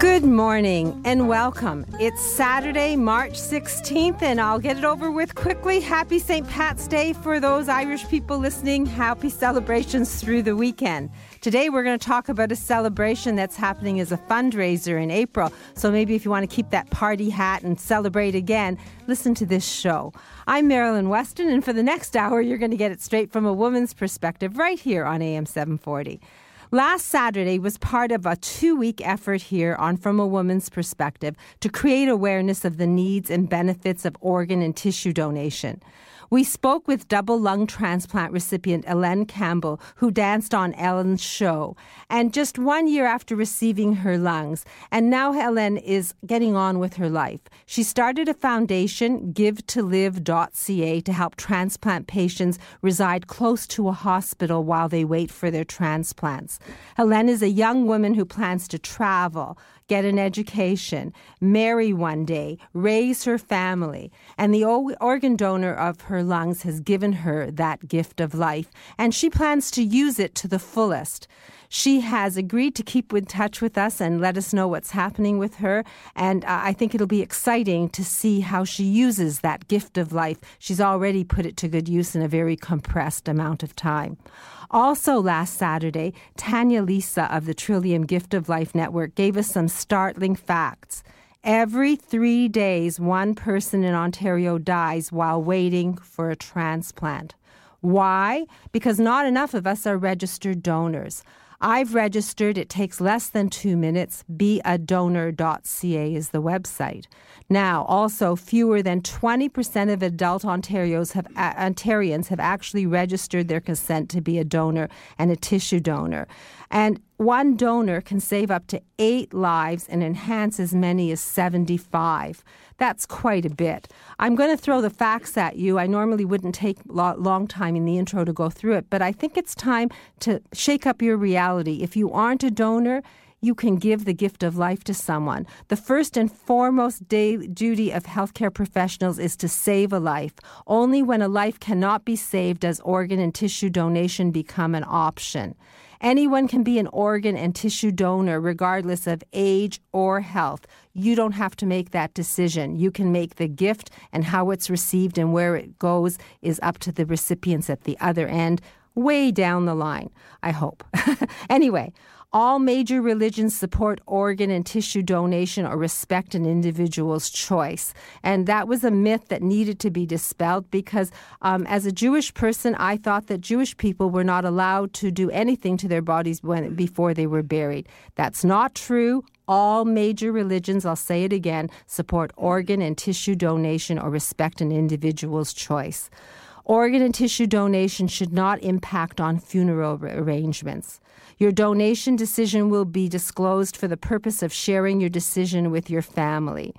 Good morning and welcome. It's Saturday, March 16th, and I'll get it over with quickly. Happy St. Pat's Day for those Irish people listening. Happy celebrations through the weekend. Today, we're going to talk about a celebration that's happening as a fundraiser in April. So maybe if you want to keep that party hat and celebrate again, listen to this show. I'm Marilyn Weston, and for the next hour, you're going to get it straight from a woman's perspective right here on AM 740. Last Saturday was part of a two week effort here on From a Woman's Perspective to create awareness of the needs and benefits of organ and tissue donation. We spoke with double lung transplant recipient Ellen Campbell, who danced on Ellen's show, and just one year after receiving her lungs. And now Ellen is getting on with her life. She started a foundation, givetolive.ca, to help transplant patients reside close to a hospital while they wait for their transplants. Ellen is a young woman who plans to travel, get an education, marry one day, raise her family. And the organ donor of her lungs has given her that gift of life, and she plans to use it to the fullest. She has agreed to keep in touch with us and let us know what's happening with her. And uh, I think it'll be exciting to see how she uses that gift of life. She's already put it to good use in a very compressed amount of time. Also, last Saturday, Tanya Lisa of the Trillium Gift of Life Network gave us some startling facts. Every three days, one person in Ontario dies while waiting for a transplant. Why? Because not enough of us are registered donors. I've registered. It takes less than two minutes. Beadonor.ca is the website. Now, also, fewer than 20% of adult Ontarios have, uh, Ontarians have actually registered their consent to be a donor and a tissue donor. And one donor can save up to eight lives and enhance as many as 75. That's quite a bit. I'm going to throw the facts at you. I normally wouldn't take a long time in the intro to go through it, but I think it's time to shake up your reality. If you aren't a donor, you can give the gift of life to someone. The first and foremost day, duty of healthcare professionals is to save a life. Only when a life cannot be saved does organ and tissue donation become an option. Anyone can be an organ and tissue donor regardless of age or health. You don't have to make that decision. You can make the gift, and how it's received and where it goes is up to the recipients at the other end, way down the line, I hope. anyway, all major religions support organ and tissue donation or respect an individual's choice. And that was a myth that needed to be dispelled because, um, as a Jewish person, I thought that Jewish people were not allowed to do anything to their bodies when, before they were buried. That's not true. All major religions, I'll say it again, support organ and tissue donation or respect an individual's choice. Organ and tissue donation should not impact on funeral arrangements. Your donation decision will be disclosed for the purpose of sharing your decision with your family.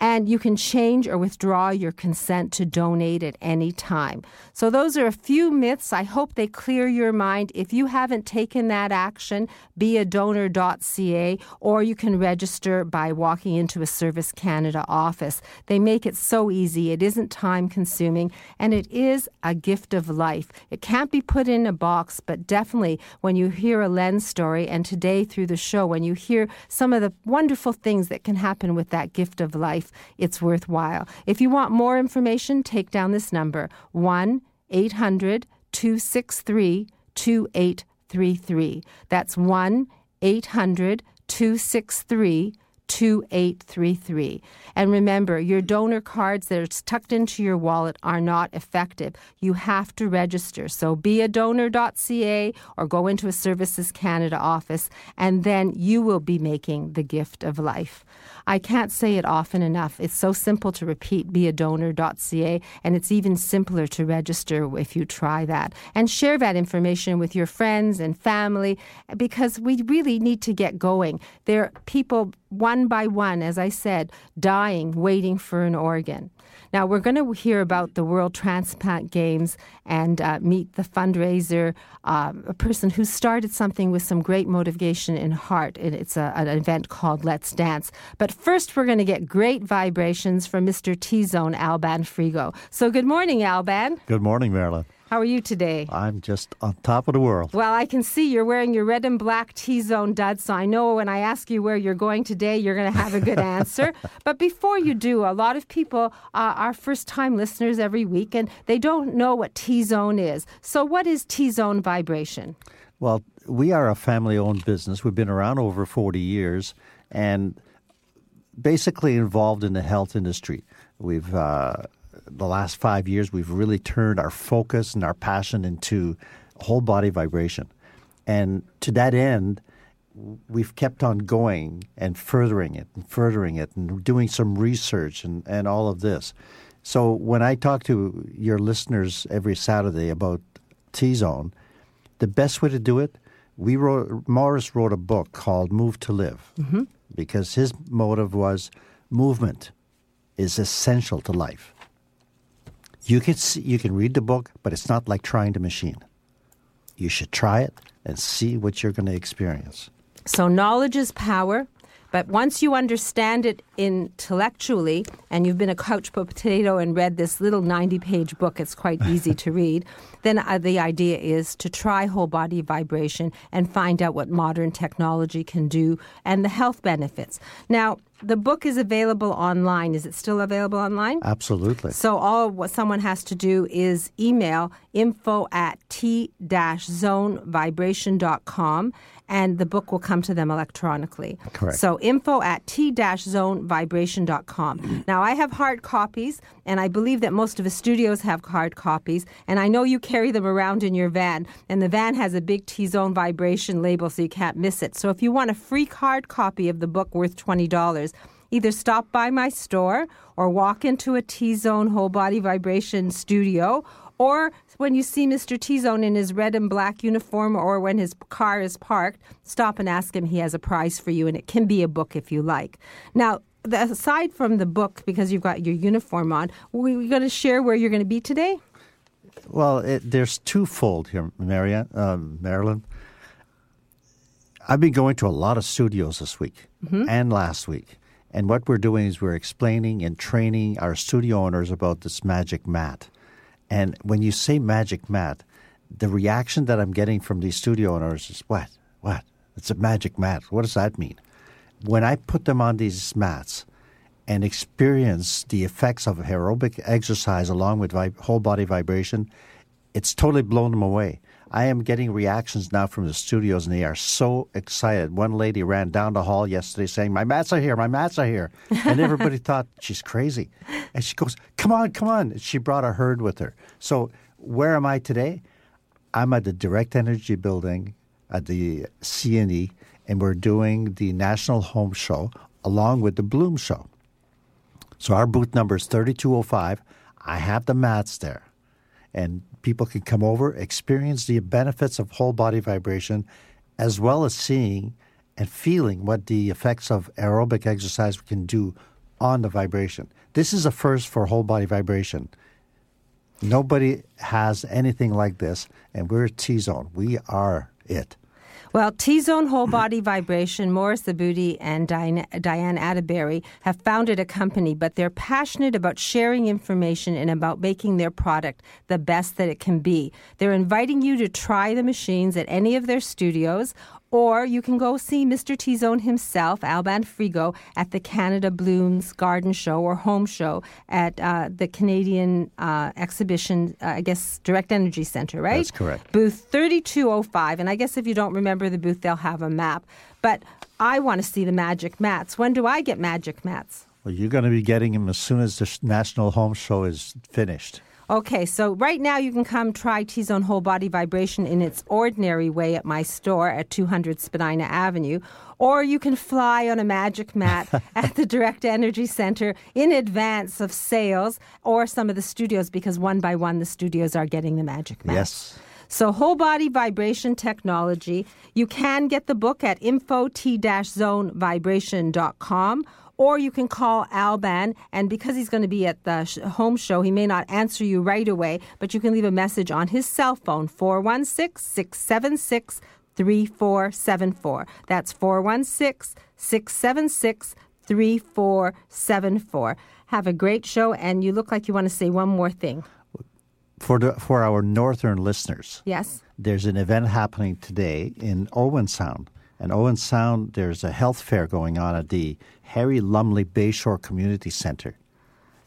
And you can change or withdraw your consent to donate at any time. So, those are a few myths. I hope they clear your mind. If you haven't taken that action, beadonor.ca, or you can register by walking into a Service Canada office. They make it so easy. It isn't time consuming, and it is a gift of life. It can't be put in a box, but definitely when you hear Ellen's story, and today through the show, when you hear some of the wonderful things that can happen with that gift of life, it's worthwhile. If you want more information, take down this number 1 800 263 2833. That's 1 800 263 2833. And remember, your donor cards that are tucked into your wallet are not effective. You have to register. So beadonor.ca or go into a Services Canada office, and then you will be making the gift of life. I can't say it often enough. It's so simple to repeat beadonor.ca, and it's even simpler to register if you try that. And share that information with your friends and family because we really need to get going. There are people one by one, as I said, dying, waiting for an organ. Now, we're going to hear about the World Transplant Games and uh, meet the fundraiser, uh, a person who started something with some great motivation in heart. It's a, an event called Let's Dance. But first, we're going to get great vibrations from Mr. T Zone, Alban Frigo. So, good morning, Alban. Good morning, Marilyn. How are you today? I'm just on top of the world. Well, I can see you're wearing your red and black T Zone duds, so I know when I ask you where you're going today, you're going to have a good answer. but before you do, a lot of people uh, are first time listeners every week and they don't know what T Zone is. So, what is T Zone vibration? Well, we are a family owned business. We've been around over 40 years and basically involved in the health industry. We've uh, the last five years, we've really turned our focus and our passion into whole body vibration. And to that end, we've kept on going and furthering it and furthering it and doing some research and, and all of this. So when I talk to your listeners every Saturday about T Zone, the best way to do it, we wrote Morris wrote a book called Move to Live mm-hmm. Because his motive was movement is essential to life. You can see, you can read the book, but it's not like trying the machine. You should try it and see what you're going to experience. So knowledge is power, but once you understand it intellectually, and you've been a couch potato and read this little 90-page book, it's quite easy to read. Then uh, the idea is to try whole body vibration and find out what modern technology can do and the health benefits. Now, the book is available online. Is it still available online? Absolutely. So all what someone has to do is email info at t-zonevibration.com and the book will come to them electronically. Correct. So info at t-zonevibration.com. Mm. Now I have hard copies and I believe that most of the studios have hard copies and I know you carry them around in your van and the van has a big T-Zone vibration label so you can't miss it. So if you want a free hard copy of the book worth $20, either stop by my store or walk into a T Zone whole body vibration studio or when you see Mr. T Zone in his red and black uniform or when his car is parked, stop and ask him. He has a prize for you, and it can be a book if you like. Now, aside from the book, because you've got your uniform on, we're going to share where you're going to be today? Well, it, there's twofold here, Marianne, um, Marilyn. I've been going to a lot of studios this week mm-hmm. and last week. And what we're doing is we're explaining and training our studio owners about this magic mat. And when you say magic mat, the reaction that I'm getting from these studio owners is what? What? It's a magic mat. What does that mean? When I put them on these mats and experience the effects of aerobic exercise along with vib- whole body vibration, it's totally blown them away. I am getting reactions now from the studios, and they are so excited. One lady ran down the hall yesterday saying, My mats are here, my mats are here. And everybody thought she's crazy. And she goes, Come on, come on. She brought a herd with her. So, where am I today? I'm at the Direct Energy Building at the CNE, and we're doing the National Home Show along with the Bloom Show. So, our booth number is 3205. I have the mats there. And people can come over, experience the benefits of whole body vibration, as well as seeing and feeling what the effects of aerobic exercise can do on the vibration. This is a first for whole body vibration. Nobody has anything like this, and we're T Zone. We are it. Well, T Zone Whole Body Vibration, Morris Abudi and Diane, Diane Atterbury have founded a company, but they're passionate about sharing information and about making their product the best that it can be. They're inviting you to try the machines at any of their studios or you can go see Mr. T Zone himself, Alban Frigo, at the Canada Blooms Garden Show or Home Show at uh, the Canadian uh, Exhibition, uh, I guess, Direct Energy Center, right? That's correct. Booth 3205. And I guess if you don't remember the booth, they'll have a map. But I want to see the magic mats. When do I get magic mats? Well, you're going to be getting them as soon as the National Home Show is finished. Okay, so right now you can come try T Zone Whole Body Vibration in its ordinary way at my store at 200 Spadina Avenue, or you can fly on a magic mat at the Direct Energy Center in advance of sales or some of the studios because one by one the studios are getting the magic mat. Yes. So, whole body vibration technology. You can get the book at info zonevibration.com or you can call Alban. And because he's going to be at the sh- home show, he may not answer you right away, but you can leave a message on his cell phone 416 676 3474. That's 416 676 3474. Have a great show, and you look like you want to say one more thing. For, the, for our northern listeners, Yes? there's an event happening today in Owen Sound. And Owen Sound, there's a health fair going on at the Harry Lumley Bayshore Community Center.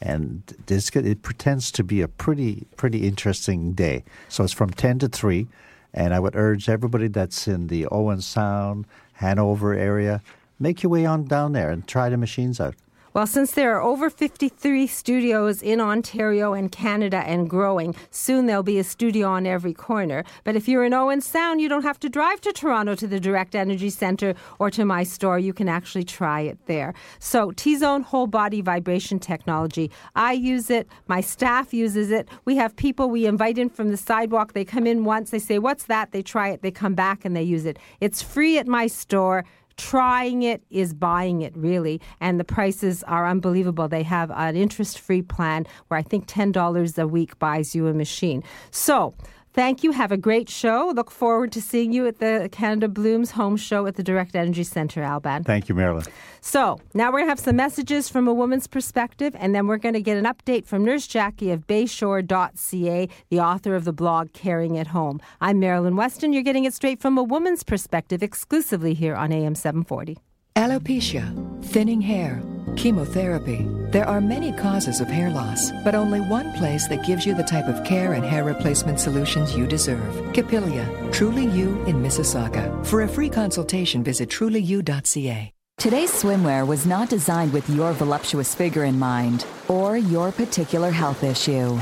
And this it pretends to be a pretty pretty interesting day. So it's from 10 to 3. And I would urge everybody that's in the Owen Sound, Hanover area, make your way on down there and try the machines out. Well, since there are over 53 studios in Ontario and Canada and growing, soon there'll be a studio on every corner. But if you're in Owen Sound, you don't have to drive to Toronto to the Direct Energy Center or to my store. You can actually try it there. So, T Zone Whole Body Vibration Technology. I use it, my staff uses it. We have people we invite in from the sidewalk. They come in once, they say, What's that? They try it, they come back and they use it. It's free at my store trying it is buying it really. And the prices are unbelievable. They have an interest free plan where i think $10 a week buys you a machine. So Thank you. Have a great show. Look forward to seeing you at the Canada Blooms home show at the Direct Energy Center, Alban. Thank you, Marilyn. So now we're going to have some messages from a woman's perspective, and then we're going to get an update from Nurse Jackie of Bayshore.ca, the author of the blog Caring at Home. I'm Marilyn Weston. You're getting it straight from a woman's perspective exclusively here on AM 740. Alopecia, thinning hair, chemotherapy. There are many causes of hair loss, but only one place that gives you the type of care and hair replacement solutions you deserve. Capilia, Truly You in Mississauga. For a free consultation, visit trulyu.ca. Today's swimwear was not designed with your voluptuous figure in mind or your particular health issue.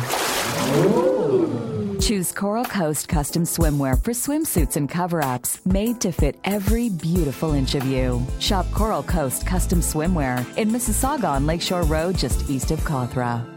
Choose Coral Coast custom swimwear for swimsuits and cover ups made to fit every beautiful inch of you. Shop Coral Coast custom swimwear in Mississauga on Lakeshore Road, just east of Cawthra.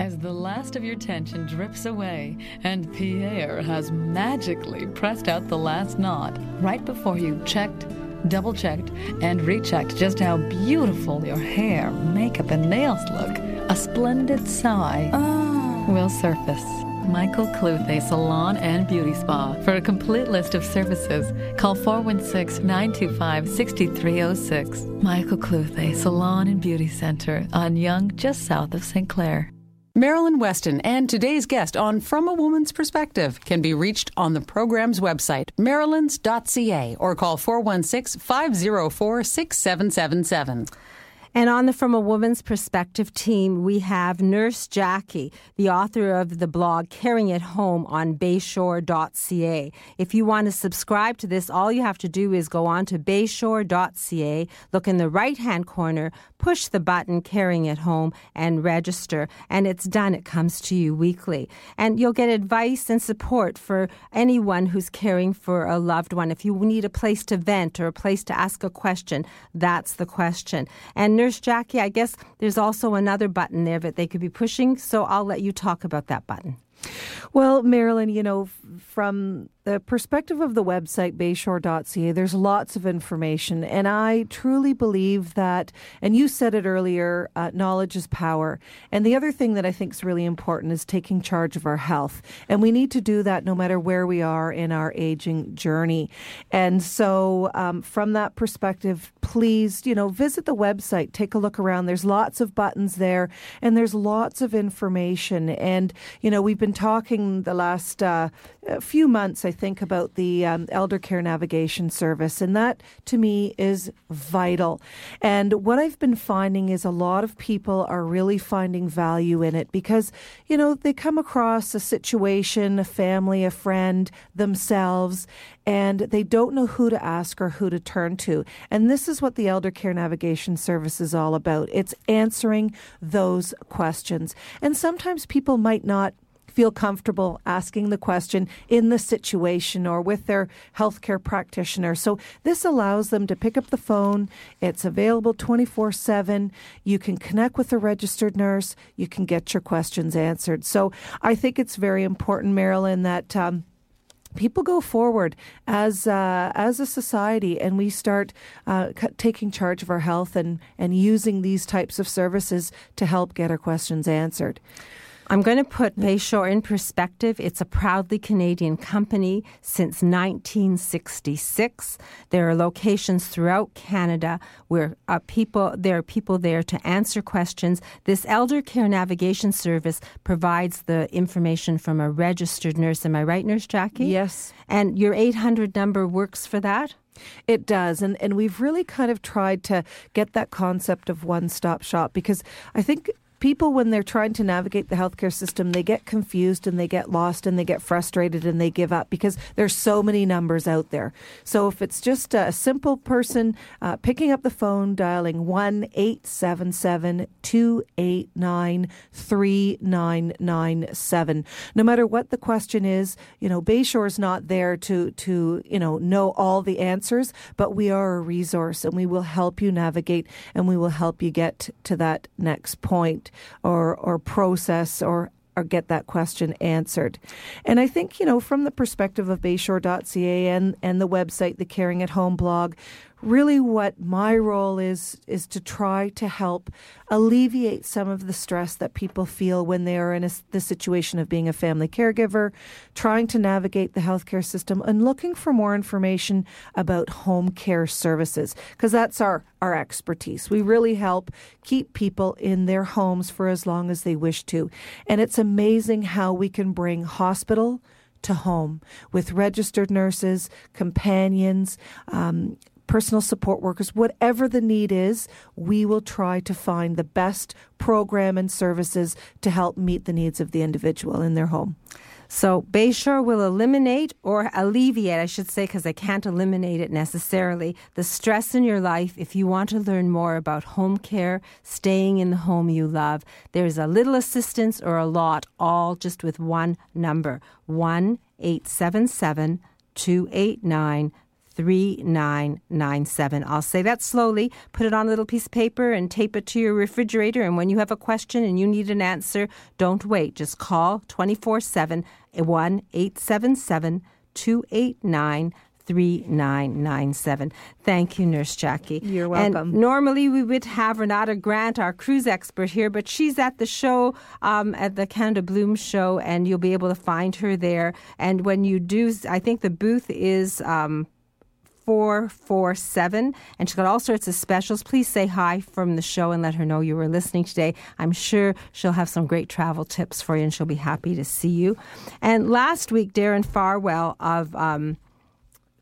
As the last of your tension drips away and Pierre has magically pressed out the last knot right before you checked, double checked, and rechecked just how beautiful your hair, makeup, and nails look, a splendid sigh ah. will surface. Michael Cluthe Salon and Beauty Spa. For a complete list of services, call 416 925 6306. Michael Cluthe Salon and Beauty Center on Yonge, just south of St. Clair. Marilyn Weston and today's guest on From a Woman's Perspective can be reached on the program's website, marilyns.ca, or call 416 504 6777. And on the From a Woman's Perspective team, we have Nurse Jackie, the author of the blog Caring at Home on bayshore.ca. If you want to subscribe to this, all you have to do is go on to bayshore.ca, look in the right hand corner, push the button Caring at Home, and register. And it's done. It comes to you weekly. And you'll get advice and support for anyone who's caring for a loved one. If you need a place to vent or a place to ask a question, that's the question. And Nurse Jackie, I guess there's also another button there that they could be pushing, so I'll let you talk about that button. Well, Marilyn, you know, from the perspective of the website bayshore.ca, there's lots of information. And I truly believe that, and you said it earlier, uh, knowledge is power. And the other thing that I think is really important is taking charge of our health. And we need to do that no matter where we are in our aging journey. And so, um, from that perspective, please, you know, visit the website, take a look around. There's lots of buttons there, and there's lots of information. And, you know, we've been talking the last uh, few months, I think, about the um, Elder Care Navigation Service, and that to me is vital. And what I've been finding is a lot of people are really finding value in it because, you know, they come across a situation, a family, a friend, themselves, and they don't know who to ask or who to turn to. And this is what the Elder Care Navigation Service is all about it's answering those questions. And sometimes people might not feel comfortable asking the question in the situation or with their healthcare practitioner. So this allows them to pick up the phone. It's available 24 7. You can connect with a registered nurse. You can get your questions answered. So I think it's very important, Marilyn, that. Um, people go forward as uh, as a society and we start uh, c- taking charge of our health and and using these types of services to help get our questions answered. I'm going to put Bayshore in perspective. It's a proudly Canadian company since 1966. There are locations throughout Canada where uh, people there are people there to answer questions. This elder care navigation service provides the information from a registered nurse. Am I right, Nurse Jackie? Yes. And your 800 number works for that? It does. And, and we've really kind of tried to get that concept of one stop shop because I think people, when they're trying to navigate the healthcare system, they get confused and they get lost and they get frustrated and they give up because there's so many numbers out there. So if it's just a simple person uh, picking up the phone, dialing 1 877 289 3997, no matter what the question is, you know, Bayshore's not there to, to, you know, know all the answers, but we are a resource and we will help you navigate and we will help you get to that next point or or process or or get that question answered. And I think, you know, from the perspective of bayshore.ca and, and the website, the Caring at Home blog, really what my role is is to try to help alleviate some of the stress that people feel when they are in a, the situation of being a family caregiver, trying to navigate the healthcare system, and looking for more information about home care services because that's our our expertise. We really help keep people in their homes for as long as they wish to, and it's amazing how we can bring hospital to home with registered nurses, companions. Um, personal support workers, whatever the need is, we will try to find the best program and services to help meet the needs of the individual in their home. So Bayshore will eliminate or alleviate, I should say, because I can't eliminate it necessarily, the stress in your life if you want to learn more about home care, staying in the home you love. There's a little assistance or a lot, all just with one number 1 877 289 3997. I'll say that slowly. Put it on a little piece of paper and tape it to your refrigerator. And when you have a question and you need an answer, don't wait. Just call 24 7 1 877 289 3997. Thank you, Nurse Jackie. You're welcome. And normally we would have Renata Grant, our cruise expert, here, but she's at the show, um, at the Canada Bloom show, and you'll be able to find her there. And when you do, I think the booth is. Um, 447 and she's got all sorts of specials. Please say hi from the show and let her know you were listening today. I'm sure she'll have some great travel tips for you and she'll be happy to see you. And last week, Darren Farwell of um,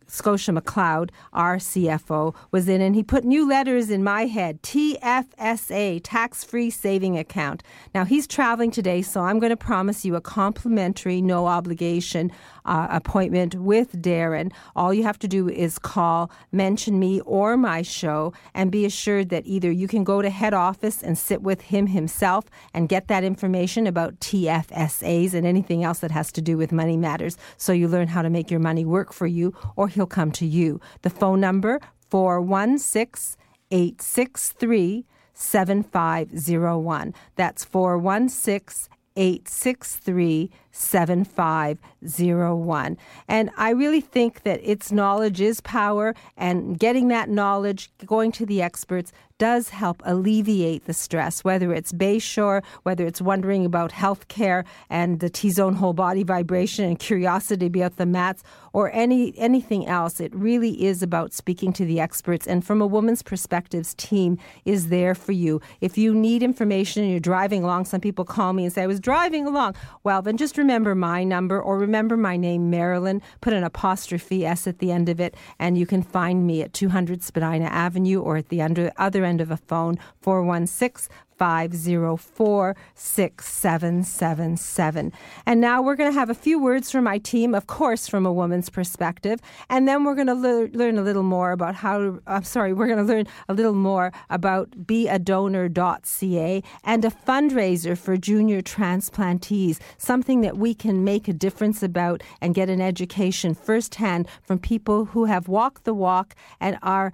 Scotia McLeod, our CFO, was in, and he put new letters in my head TFSA, tax free saving account. Now, he's traveling today, so I'm going to promise you a complimentary, no obligation uh, appointment with Darren. All you have to do is call, mention me or my show, and be assured that either you can go to head office and sit with him himself and get that information about TFSAs and anything else that has to do with money matters so you learn how to make your money work for you, or he'll come to you. The phone number 416 863 7501. That's 416 863 7501. And I really think that it's knowledge is power, and getting that knowledge, going to the experts, does help alleviate the stress, whether it's Bayshore, whether it's wondering about health care and the T zone whole body vibration and curiosity about the mats, or any anything else. It really is about speaking to the experts. And from a woman's perspectives, team is there for you. If you need information and you're driving along, some people call me and say, I was driving along. Well, then just remember my number or remember my name, Marilyn. Put an apostrophe S at the end of it, and you can find me at 200 Spadina Avenue or at the under, other end of a phone, 416 504 6777. And now we're going to have a few words from my team, of course, from a woman's perspective. And then we're going to le- learn a little more about how, I'm sorry, we're going to learn a little more about beadonor.ca and a fundraiser for junior transplantees, something that we can make a difference about and get an education firsthand from people who have walked the walk and are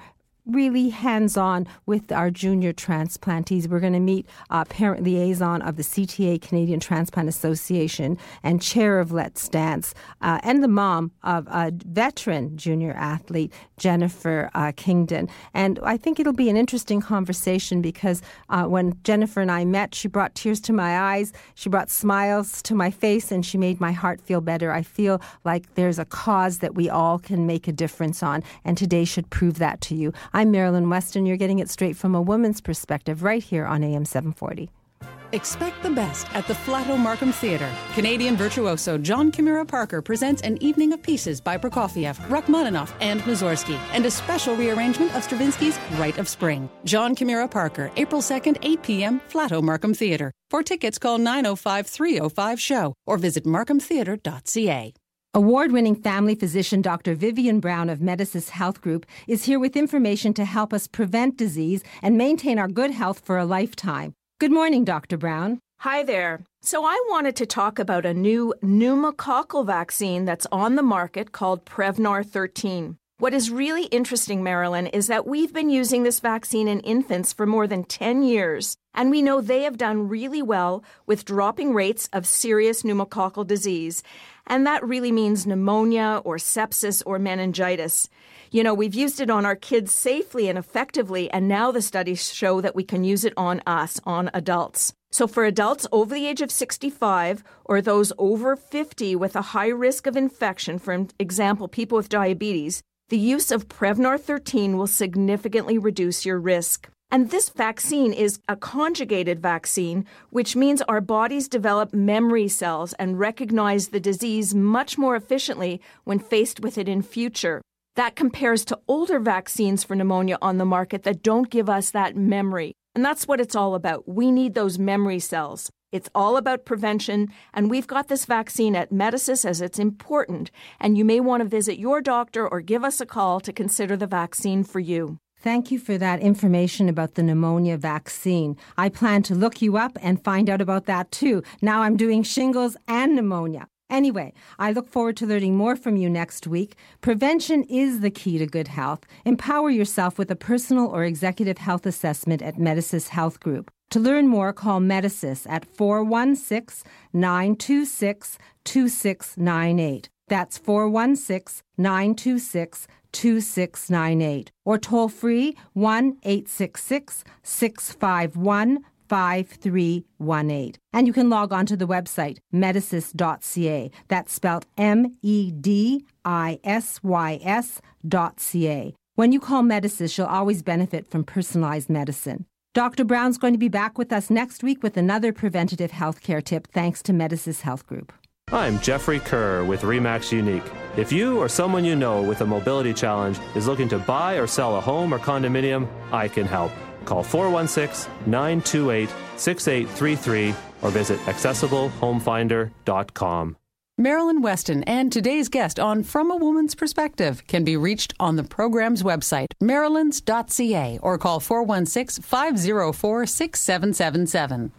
really hands on with our junior transplantees. We're going to meet uh, parent liaison of the CTA Canadian Transplant Association and chair of Let's Dance, uh, and the mom of a veteran junior athlete, Jennifer uh, Kingdon. And I think it'll be an interesting conversation because uh, when Jennifer and I met, she brought tears to my eyes, she brought smiles to my face, and she made my heart feel better. I feel like there's a cause that we all can make a difference on, and today should prove that to you. Marilyn Weston. You're getting it straight from a woman's perspective right here on AM 740. Expect the best at the Flato Markham Theatre. Canadian virtuoso John Kimura Parker presents an evening of pieces by Prokofiev, Rachmaninoff, and Mussorgsky, and a special rearrangement of Stravinsky's Rite of Spring. John Kimura Parker, April 2nd, 8 p.m., Flato Markham Theatre. For tickets, call 905 305 SHOW or visit markhamtheatre.ca. Award winning family physician Dr. Vivian Brown of Medisys Health Group is here with information to help us prevent disease and maintain our good health for a lifetime. Good morning, Dr. Brown. Hi there. So, I wanted to talk about a new pneumococcal vaccine that's on the market called Prevnar 13. What is really interesting, Marilyn, is that we've been using this vaccine in infants for more than 10 years, and we know they have done really well with dropping rates of serious pneumococcal disease. And that really means pneumonia or sepsis or meningitis. You know, we've used it on our kids safely and effectively, and now the studies show that we can use it on us, on adults. So, for adults over the age of 65 or those over 50 with a high risk of infection, for example, people with diabetes, the use of Prevnar 13 will significantly reduce your risk. And this vaccine is a conjugated vaccine, which means our bodies develop memory cells and recognize the disease much more efficiently when faced with it in future. That compares to older vaccines for pneumonia on the market that don't give us that memory. And that's what it's all about. We need those memory cells. It's all about prevention, and we've got this vaccine at Medisys as it's important, and you may want to visit your doctor or give us a call to consider the vaccine for you. Thank you for that information about the pneumonia vaccine. I plan to look you up and find out about that too. Now I'm doing shingles and pneumonia. Anyway, I look forward to learning more from you next week. Prevention is the key to good health. Empower yourself with a personal or executive health assessment at Medisys Health Group. To learn more, call Medisys at 416 926 2698. That's 416 926 2698 or toll free 1 866 651 5318. And you can log on to the website medisys.ca. That's spelled M E D I S Y S dot ca. When you call Medisys, you'll always benefit from personalized medicine. Dr. Brown's going to be back with us next week with another preventative healthcare tip thanks to Medisys Health Group. I'm Jeffrey Kerr with REMAX Unique. If you or someone you know with a mobility challenge is looking to buy or sell a home or condominium, I can help. Call 416 928 6833 or visit accessiblehomefinder.com. Marilyn Weston and today's guest on From a Woman's Perspective can be reached on the program's website, marilyns.ca, or call 416 504 6777.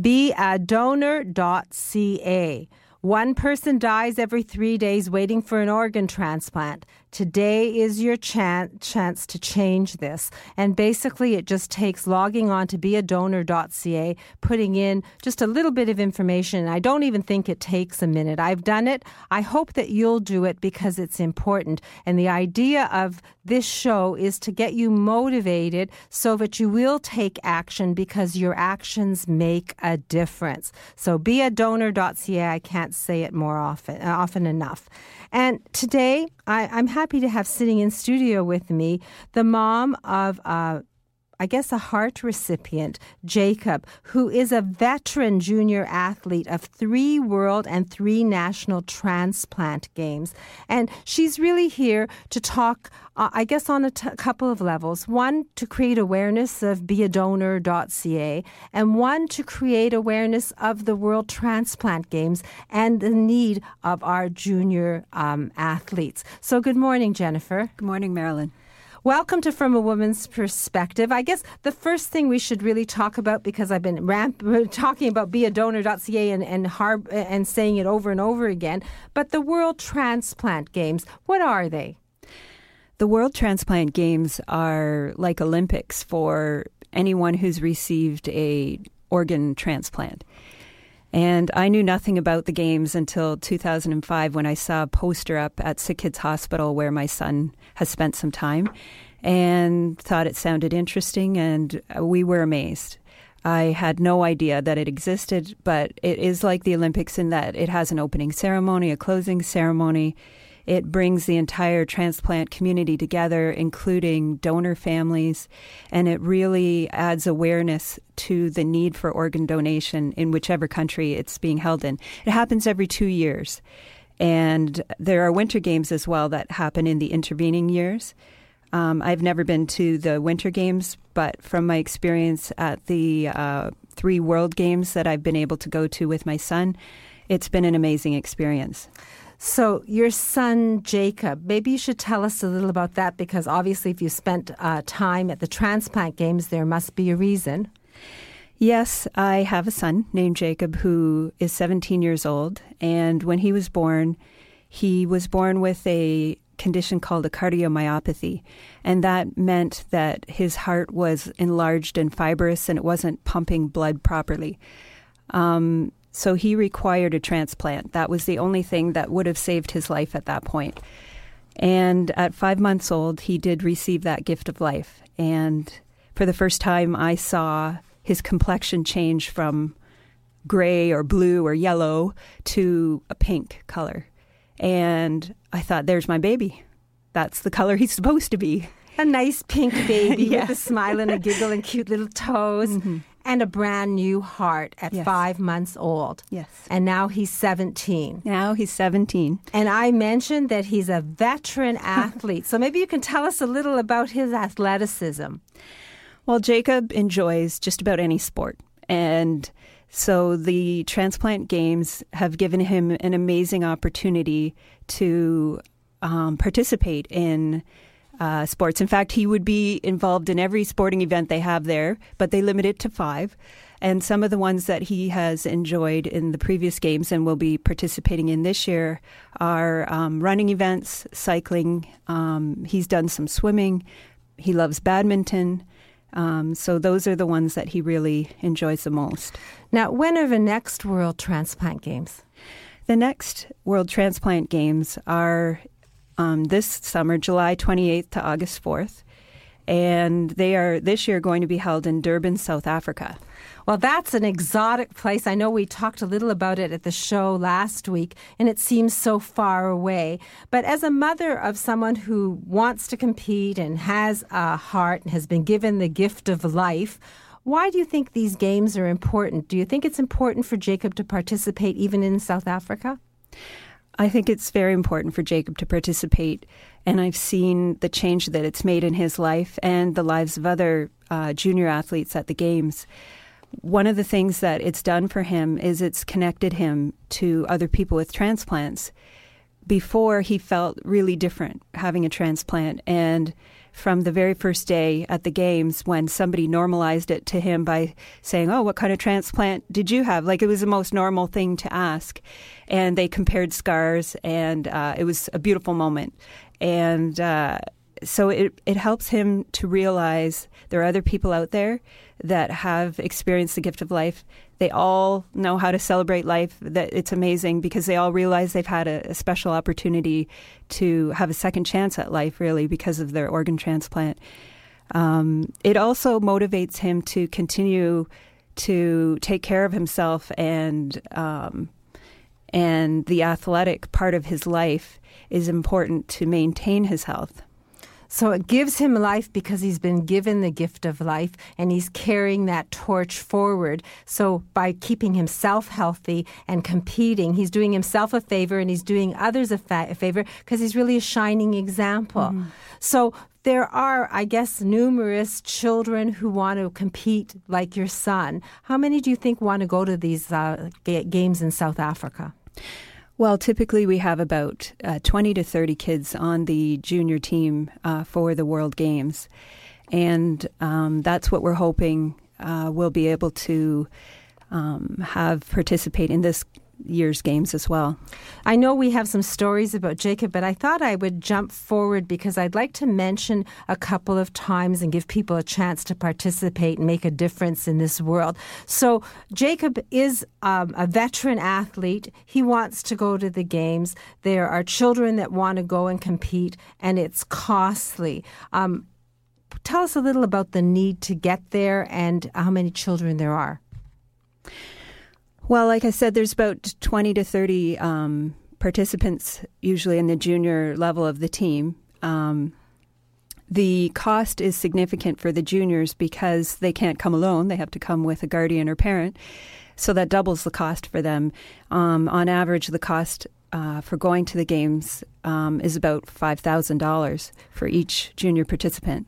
Be a donor.ca. One person dies every three days waiting for an organ transplant. Today is your chan- chance to change this. And basically, it just takes logging on to beadonor.ca, putting in just a little bit of information. I don't even think it takes a minute. I've done it. I hope that you'll do it because it's important. And the idea of this show is to get you motivated so that you will take action because your actions make a difference. So beadonor.ca. I can't say it more often, uh, often enough. And today, I, am happy to have sitting in studio with me the mom of uh, I guess, a heart recipient, Jacob, who is a veteran junior athlete of three world and three national transplant games. And she's really here to talk, uh, I guess, on a t- couple of levels. One, to create awareness of beadonor.ca, and one, to create awareness of the World Transplant Games and the need of our junior um, athletes. So, good morning, Jennifer. Good morning, Marilyn. Welcome to From a Woman's Perspective. I guess the first thing we should really talk about, because I've been ramp- talking about beadonor.ca and, and, har- and saying it over and over again, but the World Transplant Games, what are they? The World Transplant Games are like Olympics for anyone who's received a organ transplant. And I knew nothing about the games until 2005 when I saw a poster up at Sick Kids Hospital where my son has spent some time and thought it sounded interesting, and we were amazed. I had no idea that it existed, but it is like the Olympics in that it has an opening ceremony, a closing ceremony. It brings the entire transplant community together, including donor families, and it really adds awareness to the need for organ donation in whichever country it's being held in. It happens every two years. And there are winter games as well that happen in the intervening years. Um, I've never been to the winter games, but from my experience at the uh, three world games that I've been able to go to with my son, it's been an amazing experience. So, your son Jacob, maybe you should tell us a little about that because obviously, if you spent uh, time at the transplant games, there must be a reason. Yes, I have a son named Jacob who is 17 years old. And when he was born, he was born with a condition called a cardiomyopathy. And that meant that his heart was enlarged and fibrous and it wasn't pumping blood properly. Um, so he required a transplant. That was the only thing that would have saved his life at that point. And at five months old, he did receive that gift of life. And for the first time, I saw his complexion change from gray or blue or yellow to a pink color. And I thought, there's my baby. That's the color he's supposed to be. A nice pink baby with a smile and a giggle and cute little toes. Mm-hmm. And a brand new heart at yes. five months old. Yes. And now he's 17. Now he's 17. And I mentioned that he's a veteran athlete. so maybe you can tell us a little about his athleticism. Well, Jacob enjoys just about any sport. And so the transplant games have given him an amazing opportunity to um, participate in uh, sports. In fact, he would be involved in every sporting event they have there, but they limit it to five. And some of the ones that he has enjoyed in the previous games and will be participating in this year are um, running events, cycling. Um, he's done some swimming. He loves badminton. Um, so those are the ones that he really enjoys the most. Now, when are the next World Transplant Games? The next World Transplant Games are um, this summer, July 28th to August 4th. And they are this year going to be held in Durban, South Africa. Well, that's an exotic place. I know we talked a little about it at the show last week, and it seems so far away. But as a mother of someone who wants to compete and has a heart and has been given the gift of life, why do you think these games are important? Do you think it's important for Jacob to participate even in South Africa? I think it's very important for Jacob to participate, and I've seen the change that it's made in his life and the lives of other uh, junior athletes at the games. One of the things that it's done for him is it's connected him to other people with transplants. Before, he felt really different having a transplant, and from the very first day at the games when somebody normalized it to him by saying, Oh, what kind of transplant did you have? Like it was the most normal thing to ask. And they compared scars, and uh, it was a beautiful moment. And uh, so it, it helps him to realize there are other people out there that have experienced the gift of life. They all know how to celebrate life. That it's amazing because they all realize they've had a, a special opportunity to have a second chance at life, really, because of their organ transplant. Um, it also motivates him to continue to take care of himself and um, and the athletic part of his life is important to maintain his health. So it gives him life because he's been given the gift of life and he's carrying that torch forward. So by keeping himself healthy and competing, he's doing himself a favor and he's doing others a, fa- a favor because he's really a shining example. Mm-hmm. So there are, I guess, numerous children who want to compete like your son. How many do you think want to go to these uh, ga- games in South Africa? Well, typically we have about uh, 20 to 30 kids on the junior team uh, for the World Games. And um, that's what we're hoping uh, we'll be able to um, have participate in this year's games as well. I know we have some stories about Jacob, but I thought I would jump forward because I'd like to mention a couple of times and give people a chance to participate and make a difference in this world. So, Jacob is um, a veteran athlete. He wants to go to the games. There are children that want to go and compete, and it's costly. Um, tell us a little about the need to get there and how many children there are. Well, like I said, there's about 20 to 30 um, participants usually in the junior level of the team. Um, the cost is significant for the juniors because they can't come alone. They have to come with a guardian or parent. So that doubles the cost for them. Um, on average, the cost uh, for going to the games um, is about $5,000 for each junior participant.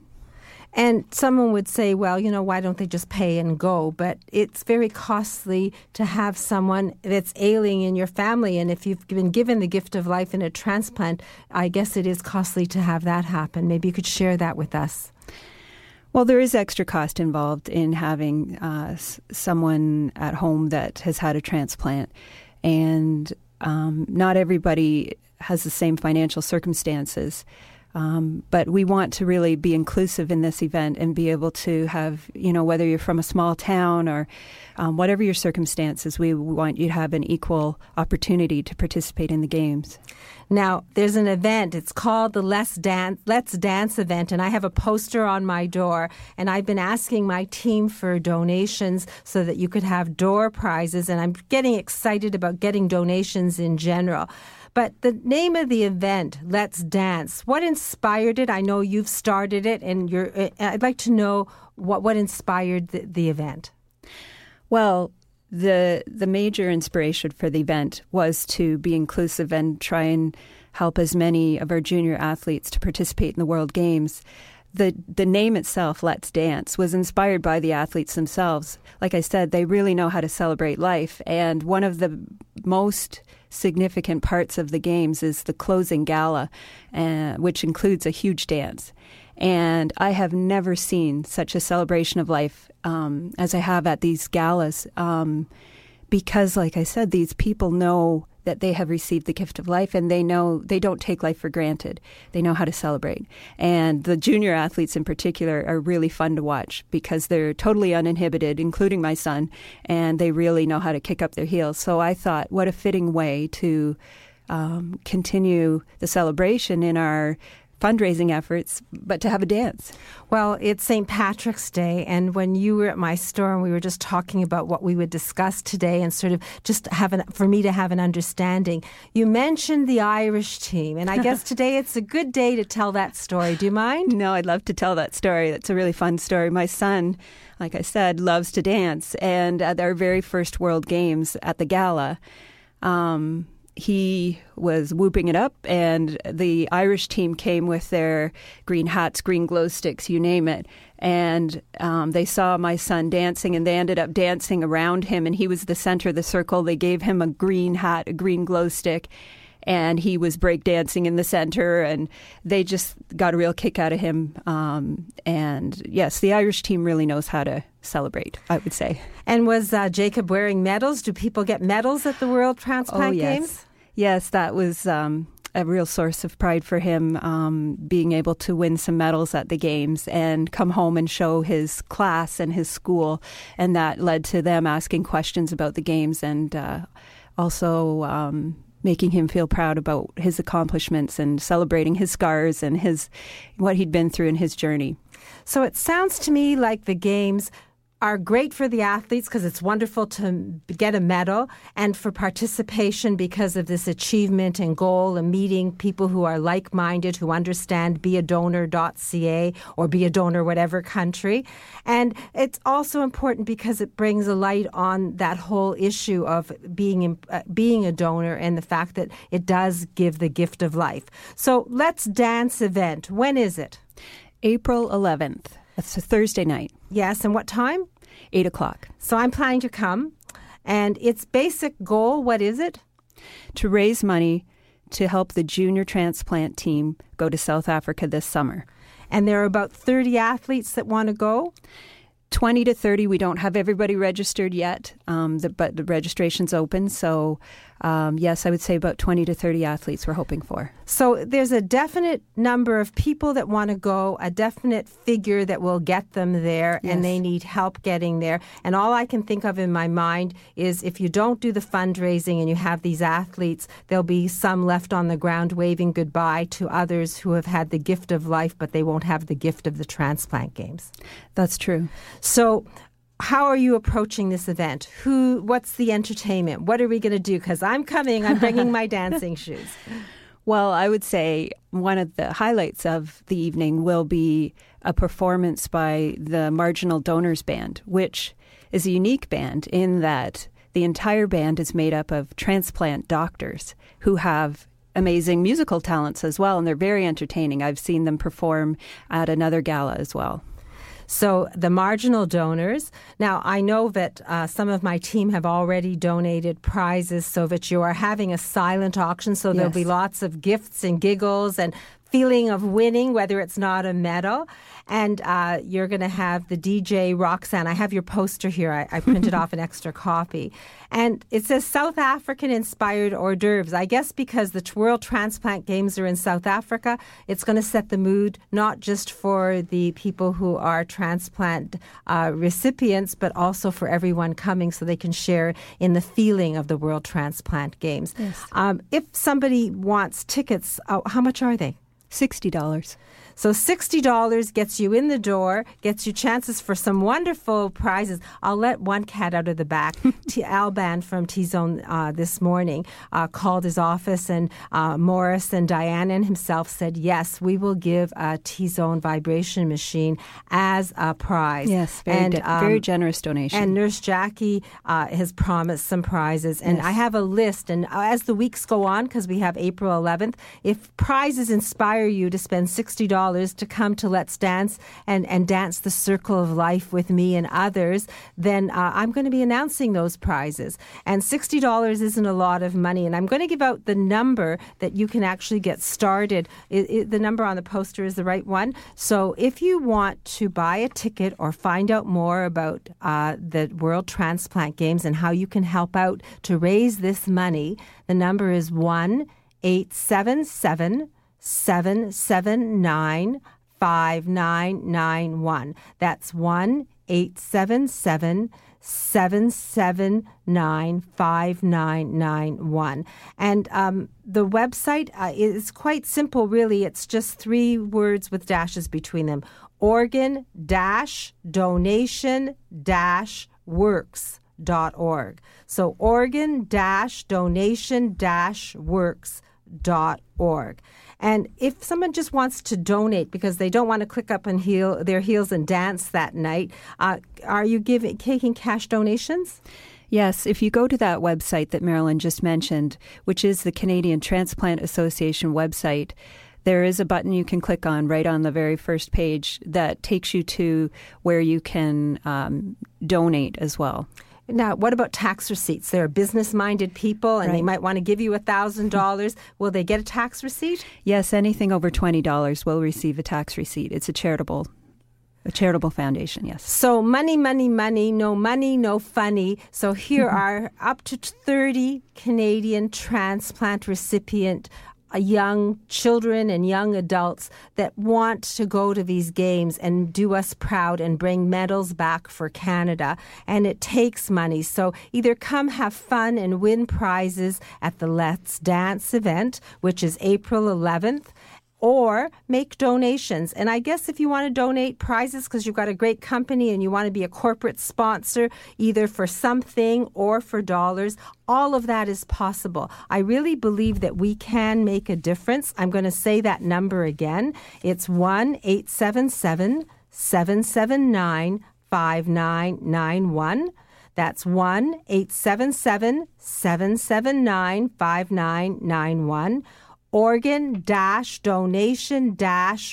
And someone would say, well, you know, why don't they just pay and go? But it's very costly to have someone that's ailing in your family. And if you've been given the gift of life in a transplant, I guess it is costly to have that happen. Maybe you could share that with us. Well, there is extra cost involved in having uh, someone at home that has had a transplant. And um, not everybody has the same financial circumstances. Um, but we want to really be inclusive in this event and be able to have, you know, whether you're from a small town or um, whatever your circumstances, we want you to have an equal opportunity to participate in the games. Now, there's an event. It's called the Let's Dance, Let's Dance event, and I have a poster on my door. And I've been asking my team for donations so that you could have door prizes. And I'm getting excited about getting donations in general. But the name of the event, Let's Dance, what inspired it? I know you've started it, and you're. Uh, I'd like to know what what inspired the, the event. Well, the the major inspiration for the event was to be inclusive and try and help as many of our junior athletes to participate in the World Games. The the name itself, Let's Dance, was inspired by the athletes themselves. Like I said, they really know how to celebrate life, and one of the most significant parts of the games is the closing gala, uh, which includes a huge dance. And I have never seen such a celebration of life um, as I have at these galas. Um, because, like I said, these people know that they have received the gift of life and they know they don't take life for granted. They know how to celebrate. And the junior athletes in particular are really fun to watch because they're totally uninhibited, including my son, and they really know how to kick up their heels. So I thought, what a fitting way to um, continue the celebration in our fundraising efforts, but to have a dance. Well, it's St. Patrick's Day, and when you were at my store and we were just talking about what we would discuss today and sort of just have an, for me to have an understanding, you mentioned the Irish team, and I guess today it's a good day to tell that story. Do you mind? No, I'd love to tell that story. That's a really fun story. My son, like I said, loves to dance, and at our very first World Games at the gala, um, he was whooping it up, and the Irish team came with their green hats, green glow sticks, you name it. And um, they saw my son dancing, and they ended up dancing around him, and he was the center of the circle. They gave him a green hat, a green glow stick, and he was breakdancing in the center, and they just got a real kick out of him. Um, and yes, the Irish team really knows how to celebrate, I would say. And was uh, Jacob wearing medals? Do people get medals at the World Transplant oh, yes. Games? Yes, that was um, a real source of pride for him, um, being able to win some medals at the games and come home and show his class and his school. And that led to them asking questions about the games and uh, also um, making him feel proud about his accomplishments and celebrating his scars and his what he'd been through in his journey. So it sounds to me like the games are great for the athletes because it's wonderful to get a medal and for participation because of this achievement and goal and meeting people who are like minded, who understand beadonor.ca or be a donor, whatever country. And it's also important because it brings a light on that whole issue of being, uh, being a donor and the fact that it does give the gift of life. So let's dance event. When is it? April 11th. That's a Thursday night. Yes, and what time? 8 o'clock. So I'm planning to come. And its basic goal, what is it? To raise money to help the junior transplant team go to South Africa this summer. And there are about 30 athletes that want to go? 20 to 30. We don't have everybody registered yet, um, the, but the registration's open. So um, yes, I would say about 20 to 30 athletes we're hoping for. So there's a definite number of people that want to go, a definite figure that will get them there, yes. and they need help getting there. And all I can think of in my mind is if you don't do the fundraising and you have these athletes, there'll be some left on the ground waving goodbye to others who have had the gift of life, but they won't have the gift of the transplant games. That's true. So how are you approaching this event? Who? What's the entertainment? What are we going to do? Because I'm coming. I'm bringing my dancing shoes. Well, I would say one of the highlights of the evening will be a performance by the Marginal Donors Band, which is a unique band in that the entire band is made up of transplant doctors who have amazing musical talents as well, and they're very entertaining. I've seen them perform at another gala as well. So the marginal donors. Now I know that uh, some of my team have already donated prizes, so that you are having a silent auction. So there'll be lots of gifts and giggles and feeling of winning, whether it's not a medal. And uh, you're going to have the DJ Roxanne. I have your poster here. I, I printed off an extra copy. And it says South African inspired hors d'oeuvres. I guess because the World Transplant Games are in South Africa, it's going to set the mood not just for the people who are transplant uh, recipients, but also for everyone coming so they can share in the feeling of the World Transplant Games. Yes. Um, if somebody wants tickets, uh, how much are they? $60. So $60 gets you in the door, gets you chances for some wonderful prizes. I'll let one cat out of the back. T- Alban from T Zone uh, this morning uh, called his office, and uh, Morris and Diane and himself said, Yes, we will give a T Zone vibration machine as a prize. Yes, very, and, de- um, very generous donation. And Nurse Jackie uh, has promised some prizes. And yes. I have a list, and as the weeks go on, because we have April 11th, if prizes inspire you to spend $60 to come to Let's Dance and, and dance the circle of life with me and others, then uh, I'm going to be announcing those prizes. And $60 isn't a lot of money. And I'm going to give out the number that you can actually get started. It, it, the number on the poster is the right one. So if you want to buy a ticket or find out more about uh, the World Transplant Games and how you can help out to raise this money, the number is 1 877 779 5991. That's 1 877 779 5991. And um, the website uh, is quite simple, really. It's just three words with dashes between them organ dash donation dash works. Dot org. So organ dash donation dash works dot org. And if someone just wants to donate because they don't want to click up and heel their heels and dance that night, uh, are you giving taking cash donations? Yes, if you go to that website that Marilyn just mentioned, which is the Canadian Transplant Association website, there is a button you can click on right on the very first page that takes you to where you can um, donate as well. Now, what about tax receipts? They're business minded people and Right. they might want to give you $1,000. Will they get a tax receipt? Yes, anything over twenty dollars will receive a tax receipt. It's a charitable, a charitable foundation. Yes. So, money, money, money, no money, no funny. So, here are up to 30 Canadian transplant recipient young children and young adults that want to go to these games and do us proud and bring medals back for Canada. And it takes money. So either come have fun and win prizes at the Let's Dance event, which is April 11th or make donations. And I guess if you want to donate prizes because you've got a great company and you want to be a corporate sponsor, either for something or for dollars, all of that is possible. I really believe that we can make a difference. I'm going to say that number again. It's 1 877 779 5991. That's 1 877 779 5991 organ donation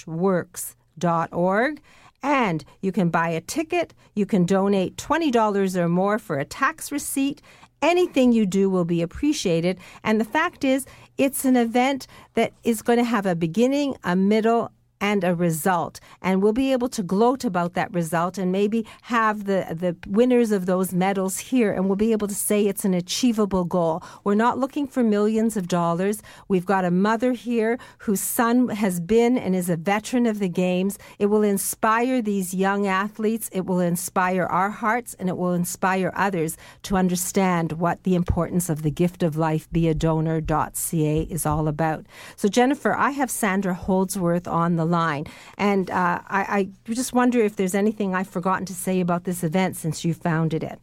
works.org. And you can buy a ticket, you can donate $20 or more for a tax receipt. Anything you do will be appreciated. And the fact is, it's an event that is going to have a beginning, a middle, and a result. And we'll be able to gloat about that result and maybe have the, the winners of those medals here and we'll be able to say it's an achievable goal. We're not looking for millions of dollars. We've got a mother here whose son has been and is a veteran of the games. It will inspire these young athletes. It will inspire our hearts and it will inspire others to understand what the importance of the gift of life, be a donor.ca is all about. So, Jennifer, I have Sandra Holdsworth on the line. And uh, I, I just wonder if there's anything I've forgotten to say about this event since you founded it.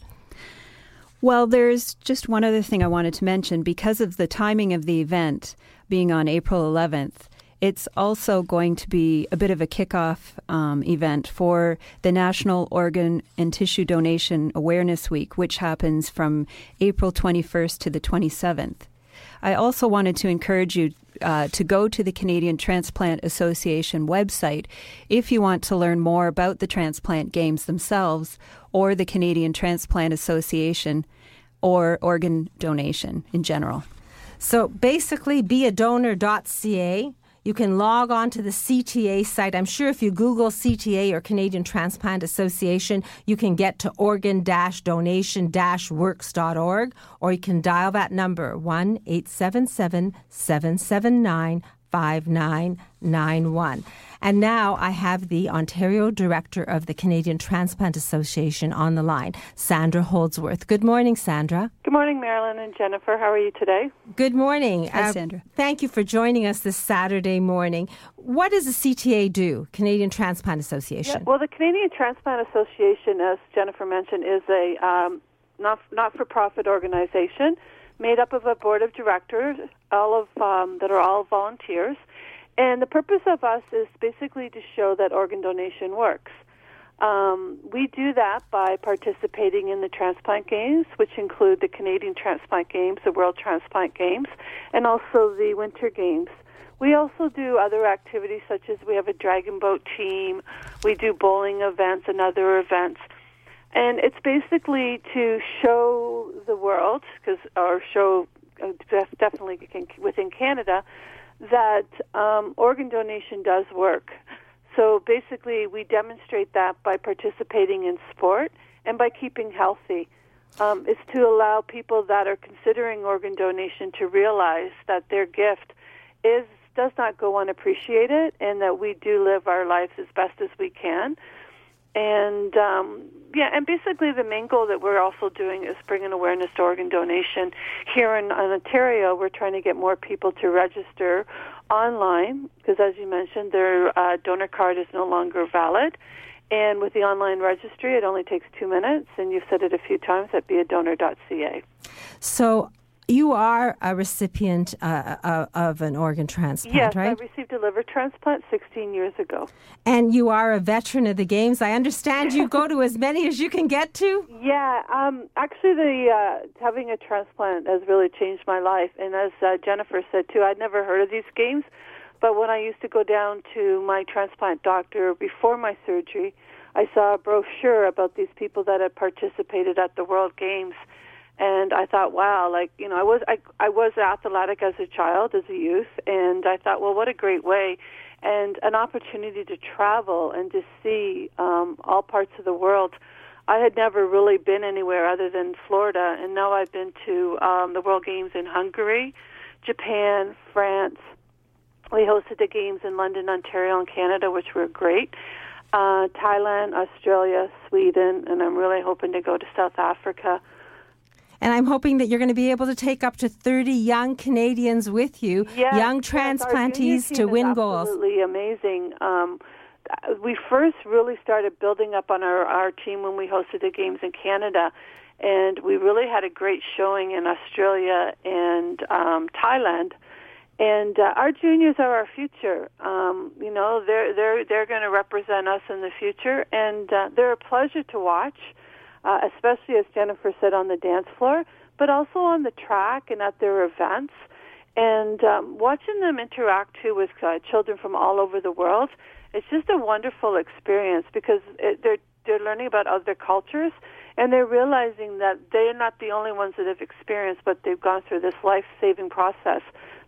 Well, there's just one other thing I wanted to mention. Because of the timing of the event being on April 11th, it's also going to be a bit of a kickoff um, event for the National Organ and Tissue Donation Awareness Week, which happens from April 21st to the 27th. I also wanted to encourage you uh, to go to the Canadian Transplant Association website if you want to learn more about the transplant games themselves or the Canadian Transplant Association or organ donation in general. So basically, beadonor.ca you can log on to the CTA site. I'm sure if you Google CTA or Canadian Transplant Association, you can get to organ donation works.org, or you can dial that number 1 877 779 5991. And now I have the Ontario Director of the Canadian Transplant Association on the line, Sandra Holdsworth. Good morning, Sandra. Good morning, Marilyn and Jennifer. How are you today? Good morning. Hi, uh, Sandra. Thank you for joining us this Saturday morning. What does the CTA do, Canadian Transplant Association? Yeah, well, the Canadian Transplant Association, as Jennifer mentioned, is a um, not not for profit organization made up of a board of directors, all of um, that are all volunteers. And the purpose of us is basically to show that organ donation works. Um, we do that by participating in the transplant games, which include the Canadian Transplant Games, the World Transplant Games, and also the Winter Games. We also do other activities such as we have a dragon boat team, we do bowling events and other events. And it's basically to show the world, because or show uh, definitely within Canada, that um, organ donation does work. So basically, we demonstrate that by participating in sport and by keeping healthy. Um, is to allow people that are considering organ donation to realize that their gift is does not go unappreciated, and that we do live our lives as best as we can and um, yeah, and basically the main goal that we're also doing is bringing awareness to organ donation. Here in, in Ontario, we're trying to get more people to register online because, as you mentioned, their uh, donor card is no longer valid. And with the online registry, it only takes two minutes, and you've said it a few times at beadonor.ca. So you are a recipient uh, uh, of an organ transplant, yes, right? I received a liver transplant 16 years ago. And you are a veteran of the games. I understand you go to as many as you can get to. Yeah, um, actually, the uh, having a transplant has really changed my life. And as uh, Jennifer said too, I'd never heard of these games, but when I used to go down to my transplant doctor before my surgery, I saw a brochure about these people that had participated at the World Games and I thought, wow, like you know, I was I I was athletic as a child, as a youth, and I thought, well, what a great way, and an opportunity to travel and to see um, all parts of the world. I had never really been anywhere other than Florida, and now I've been to um, the World Games in Hungary, Japan, France. We hosted the games in London, Ontario, and Canada, which were great. Uh, Thailand, Australia, Sweden, and I'm really hoping to go to South Africa And I'm hoping that you're going to be able to take up to 30 young Canadians with you, yes, young yes, transplantees to win goals. Absolutely amazing. Um, we first really started building up on our, our team when we hosted the games in Canada, and we really had a great showing in Australia and um, Thailand. And uh, our juniors are our future. Um, you know, they're they're they're going to represent us in the future, and uh, they're a pleasure to watch, uh, especially as Jennifer said on the dance floor, but also on the track and at their events. And um, watching them interact too with uh, children from all over the world, it's just a wonderful experience because it, they're they're learning about other cultures and they're realizing that they're not the only ones that have experienced, but they've gone through this life-saving process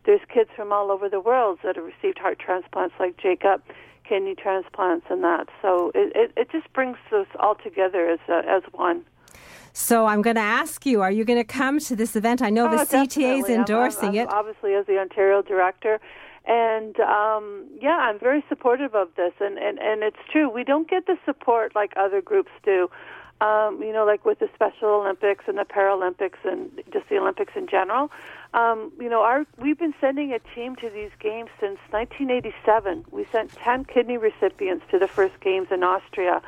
there's kids from all over the world that have received heart transplants like Jacob, kidney transplants and that. So it, it, it just brings us all together as, a, as one. So I'm going to ask you: Are you going to come to this event? I know oh, the CTA is endorsing I'm, I'm, it. Obviously, as the Ontario director, and um, yeah, I'm very supportive of this. And, and and it's true. We don't get the support like other groups do. Um, you know, like with the Special Olympics and the Paralympics and just the Olympics in general. Um, you know, our we've been sending a team to these games since 1987. We sent 10 kidney recipients to the first games in Austria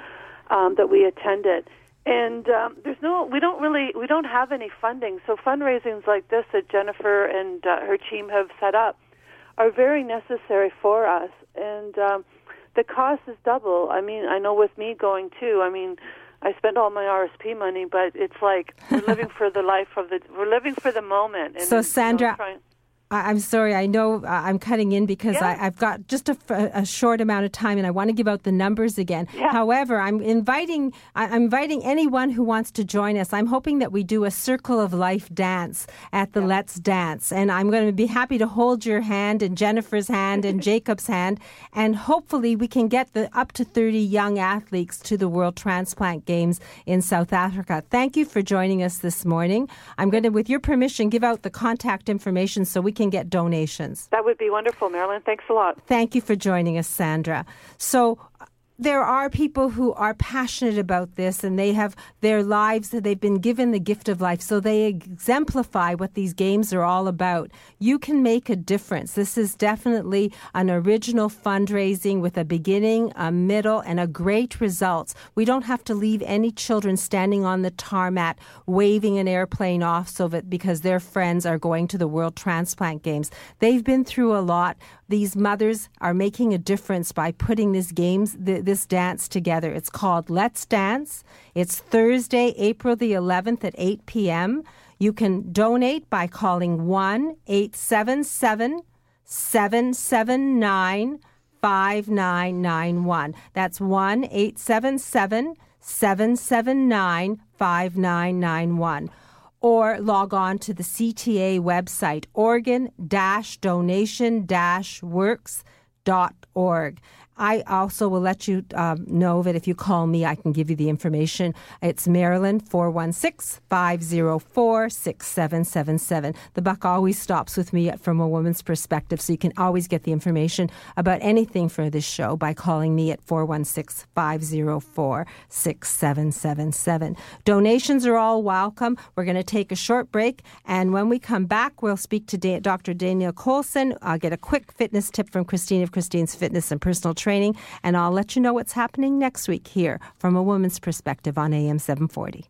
um, that we attended. And um, there's no, we don't really, we don't have any funding. So fundraisings like this that Jennifer and uh, her team have set up are very necessary for us. And um, the cost is double. I mean, I know with me going too. I mean, I spend all my RSP money, but it's like we're living for the life of the we're living for the moment. And, so Sandra, know, I'm sorry. I know uh, I'm cutting in because yeah. I, have got just a, a, short amount of time, and I want to give out the numbers again. Yeah. However, I'm inviting I'm inviting anyone who wants to join us. I'm hoping that we do a circle of life dance at the yeah. Let's Dance, and I'm going to be happy to hold your hand and Jennifer's hand and Jacob's hand, and hopefully we can get the up to 30 young athletes to the World Transplant Games in South Africa. Thank you for joining us this morning. I'm going to, with your permission, give out the contact information so we can can get donations. That would be wonderful, Marilyn. Thanks a lot. Thank you for joining us, Sandra. So, there are people who are passionate about this and they have their lives they've been given the gift of life. So they exemplify what these games are all about. You can make a difference. This is definitely an original fundraising with a beginning a middle and a great results we don't have to leave any children standing on the tarmac waving an airplane off so that because their friends are going to the world transplant games. They've been through a lot. These mothers are making a difference by putting this games this dance together. It's called Let's Dance. It's Thursday, April the 11th at 8 p.m. You can donate by calling 1 877 779 5991. That's 1 877 779 5991 or log on to the CTA website, organ donation works.org. I also will let you um, know that if you call me, I can give you the information. It's Marilyn 416 504 6777. The buck always stops with me from a woman's perspective, so you can always get the information about anything for this show by calling me at 416 504 6777. Donations are all welcome. We're going to take a short break, and when we come back, we'll speak to Dr. Dana Colson. I'll get a quick fitness tip from Christine of Christine's Fitness and Personal training, and I'll let you know what's happening next week here from a woman's perspective on AM 740.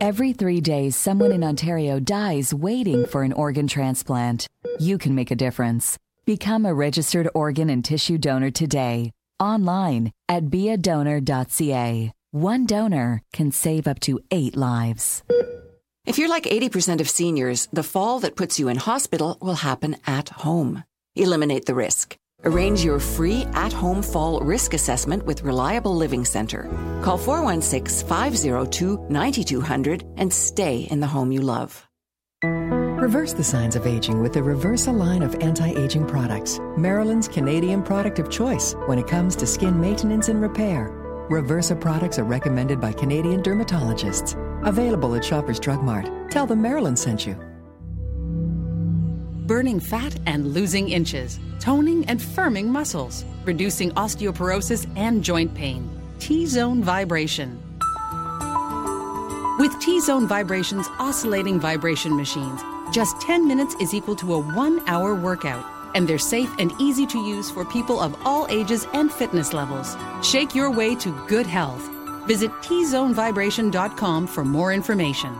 Every three days, someone in Ontario dies waiting for an organ transplant. You can make a difference. Become a registered organ and tissue donor today, online at beadonor.ca. One donor can save up to eight lives. If you're like 80% of seniors, the fall that puts you in hospital will happen at home. Eliminate the risk. Arrange your free at home fall risk assessment with Reliable Living Center. Call 416 502 9200 and stay in the home you love. Reverse the signs of aging with the Reversa line of anti aging products, Marilyn's Canadian product of choice when it comes to skin maintenance and repair. Reversa products are recommended by Canadian dermatologists. Available at Shoppers Drug Mart. Tell them Maryland sent you burning fat and losing inches, toning and firming muscles, reducing osteoporosis and joint pain. T zone vibration. With T Zone Vibrations oscillating vibration machines, just 10 minutes is equal to a one hour workout. And they're safe and easy to use for people of all ages and fitness levels. Shake your way to good health. Visit tzonevibration.com for more information.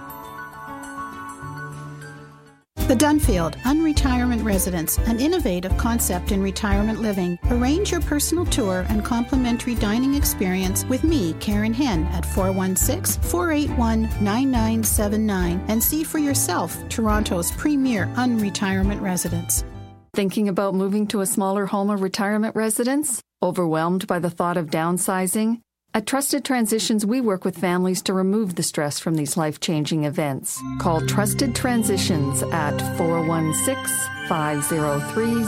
The Dunfield Unretirement Residence, an innovative concept in retirement living. Arrange your personal tour and complimentary dining experience with me, Karen Hen, at 416 481 9979 and see for yourself Toronto's premier unretirement residence. Thinking about moving to a smaller home or retirement residence? Overwhelmed by the thought of downsizing? At Trusted Transitions, we work with families to remove the stress from these life changing events. Call Trusted Transitions at 416 503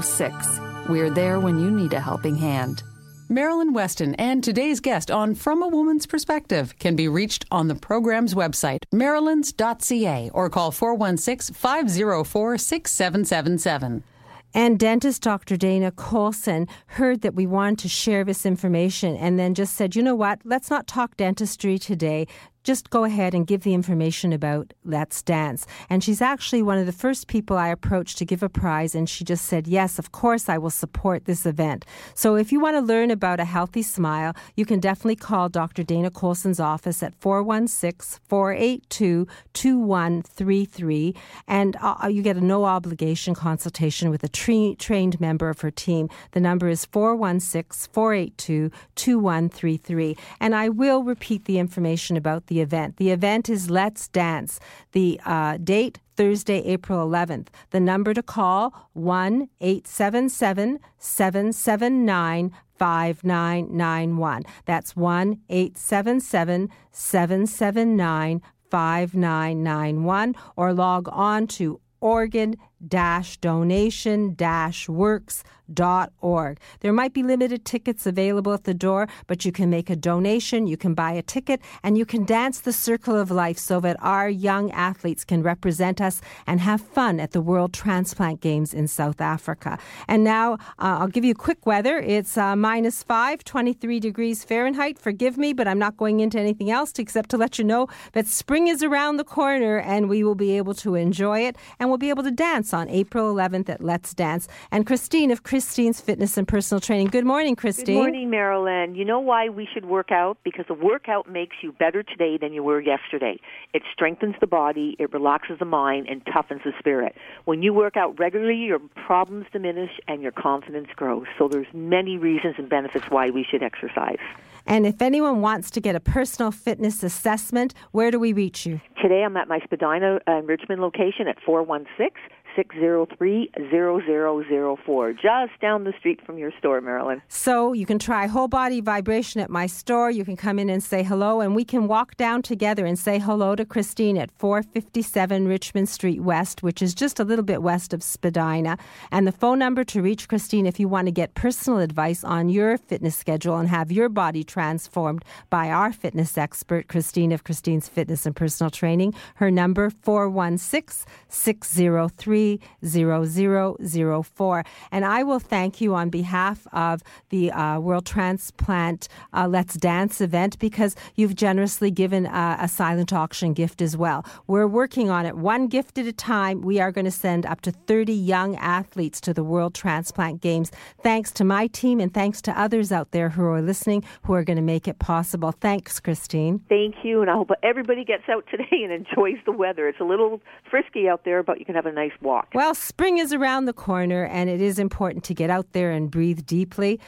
0006. We're there when you need a helping hand. Marilyn Weston and today's guest on From a Woman's Perspective can be reached on the program's website, marilyns.ca, or call 416 504 6777. And dentist Dr. Dana Colson heard that we wanted to share this information and then just said, you know what, let's not talk dentistry today just go ahead and give the information about Let's Dance. And she's actually one of the first people I approached to give a prize, and she just said, Yes, of course, I will support this event. So if you want to learn about a healthy smile, you can definitely call Dr. Dana Colson's office at 416 482 2133, and uh, you get a no obligation consultation with a tra- trained member of her team. The number is 416 482 2133. And I will repeat the information about the event. The event is Let's Dance. The uh, date, Thursday, April 11th. The number to call, 1 877 779 5991. That's 1 877 779 5991. Or log on to organ donation dash works dot org. There might be limited tickets available at the door, but you can make a donation, you can buy a ticket, and you can dance the circle of life so that our young athletes can represent us and have fun at the World Transplant Games in South Africa. And now uh, I'll give you quick weather. It's uh, minus 5, 23 degrees Fahrenheit. Forgive me, but I'm not going into anything else except to let you know that spring is around the corner and we will be able to enjoy it and we'll be able to dance on April 11th at Let's Dance. And Christine of Christine's Fitness and Personal Training. Good morning, Christine. Good morning, Marilyn. You know why we should work out? Because a workout makes you better today than you were yesterday. It strengthens the body, it relaxes the mind, and toughens the spirit. When you work out regularly, your problems diminish and your confidence grows. So there's many reasons and benefits why we should exercise. And if anyone wants to get a personal fitness assessment, where do we reach you? Today I'm at my Spadina uh, Richmond location at 416 603 0004, just down the street from your store, Marilyn. So you can try whole body vibration at my store. You can come in and say hello, and we can walk down together and say hello to Christine at 457 Richmond Street West, which is just a little bit west of Spadina. And the phone number to reach Christine if you want to get personal advice on your fitness schedule and have your body transformed by our fitness expert, Christine of Christine's Fitness and Personal Training. Her number 416 603 0004. And I will thank you on behalf of the uh, World Transplant uh, Let's Dance event because you've generously given uh, a silent auction gift as well. We're working on it one gift at a time. We are going to send up to 30 young athletes to the World Transplant Games. Thanks to my team and thanks to others out there who are listening who are going to make it possible. Thanks, Christine. Thank you. And I hope everybody gets out today and enjoys the weather. It's a little frisky out there, but you can have a nice walk walk. Well, spring is around the corner, and it is important to get out there and breathe deeply.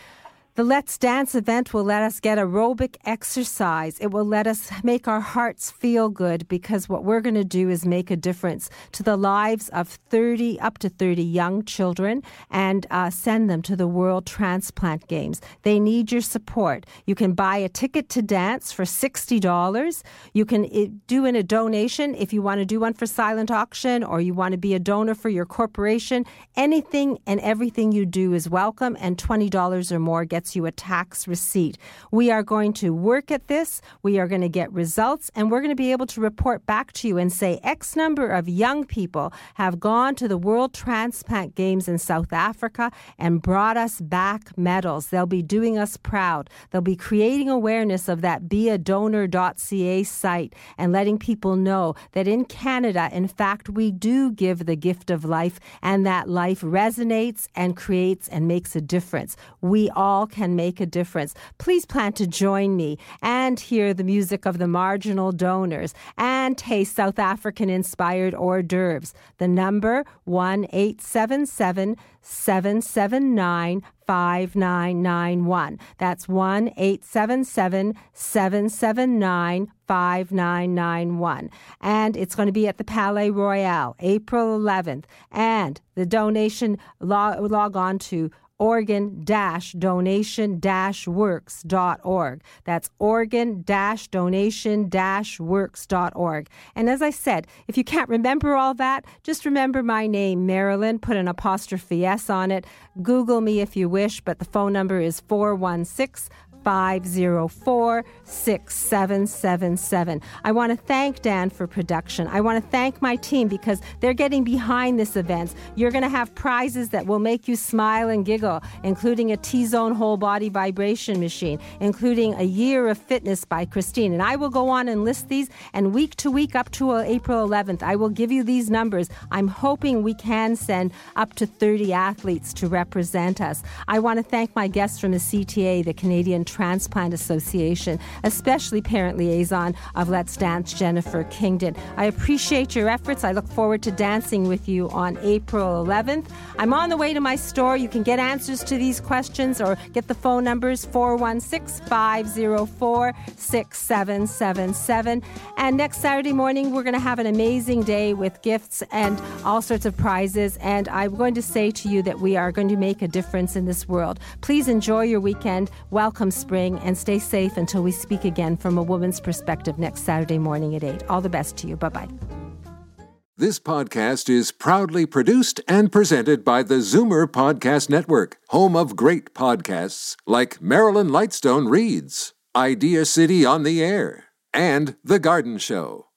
The Let's Dance event will let us get aerobic exercise. It will let us make our hearts feel good because what we're going to do is make a difference to the lives of 30, up to 30 young children and uh, send them to the World Transplant Games. They need your support. You can buy a ticket to dance for $60. You can do in a donation if you want to do one for silent auction or you want to be a donor for your corporation. Anything and everything you do is welcome, and $20 or more gets gets you a tax receipt. We are going to work at this. We are going to get results and we're going to be able to report back to you and say X number of young people have gone to the World Transplant Games in South Africa and brought us back medals. They'll be doing us proud. They'll be creating awareness of that beadonor.ca site and letting people know that in Canada, in fact, we do give the gift of life and that life resonates and creates and makes a difference. We all can make a difference. Please plan to join me and hear the music of the marginal donors and taste South African inspired hors d'oeuvres. The number 1 877 779 5991. That's 1 877 779 5991. And it's going to be at the Palais Royal, April 11th. And the donation, log, log on to organ-donation-works.org. That's organ-donation-works.org. And as I said, if you can't remember all that, just remember my name, Marilyn, put an apostrophe S on it. Google me if you wish, but the phone number is 416 504 6777. I want to thank Dan for production. I want to thank my team because they're getting behind this event. You're going to have prizes that will make you smile and giggle, including a T Zone whole body vibration machine, including a year of fitness by Christine. And I will go on and list these, and week to week up to uh, April 11th, I will give you these numbers. I'm hoping we can send up to 30 athletes to represent us. I want to thank my guests from the CTA, the Canadian Transplant Association, especially parent liaison of Let's Dance, Jennifer Kingdon. I appreciate your efforts. I look forward to dancing with you on April 11th. I'm on the way to my store. You can get answers to these questions or get the phone numbers 416 504 6777. And next Saturday morning, we're going to have an amazing day with gifts and all sorts of prizes. And I'm going to say to you that we are going to make a difference in this world. Please enjoy your weekend. Welcome spring and stay safe until we speak again from a woman's perspective next Saturday morning at 8. All the best to you. Bye bye. This podcast is proudly produced and presented by the Zoomer Podcast Network, home of great podcasts like Marilyn Lightstone Reads, Idea City on the Air, and The Garden Show.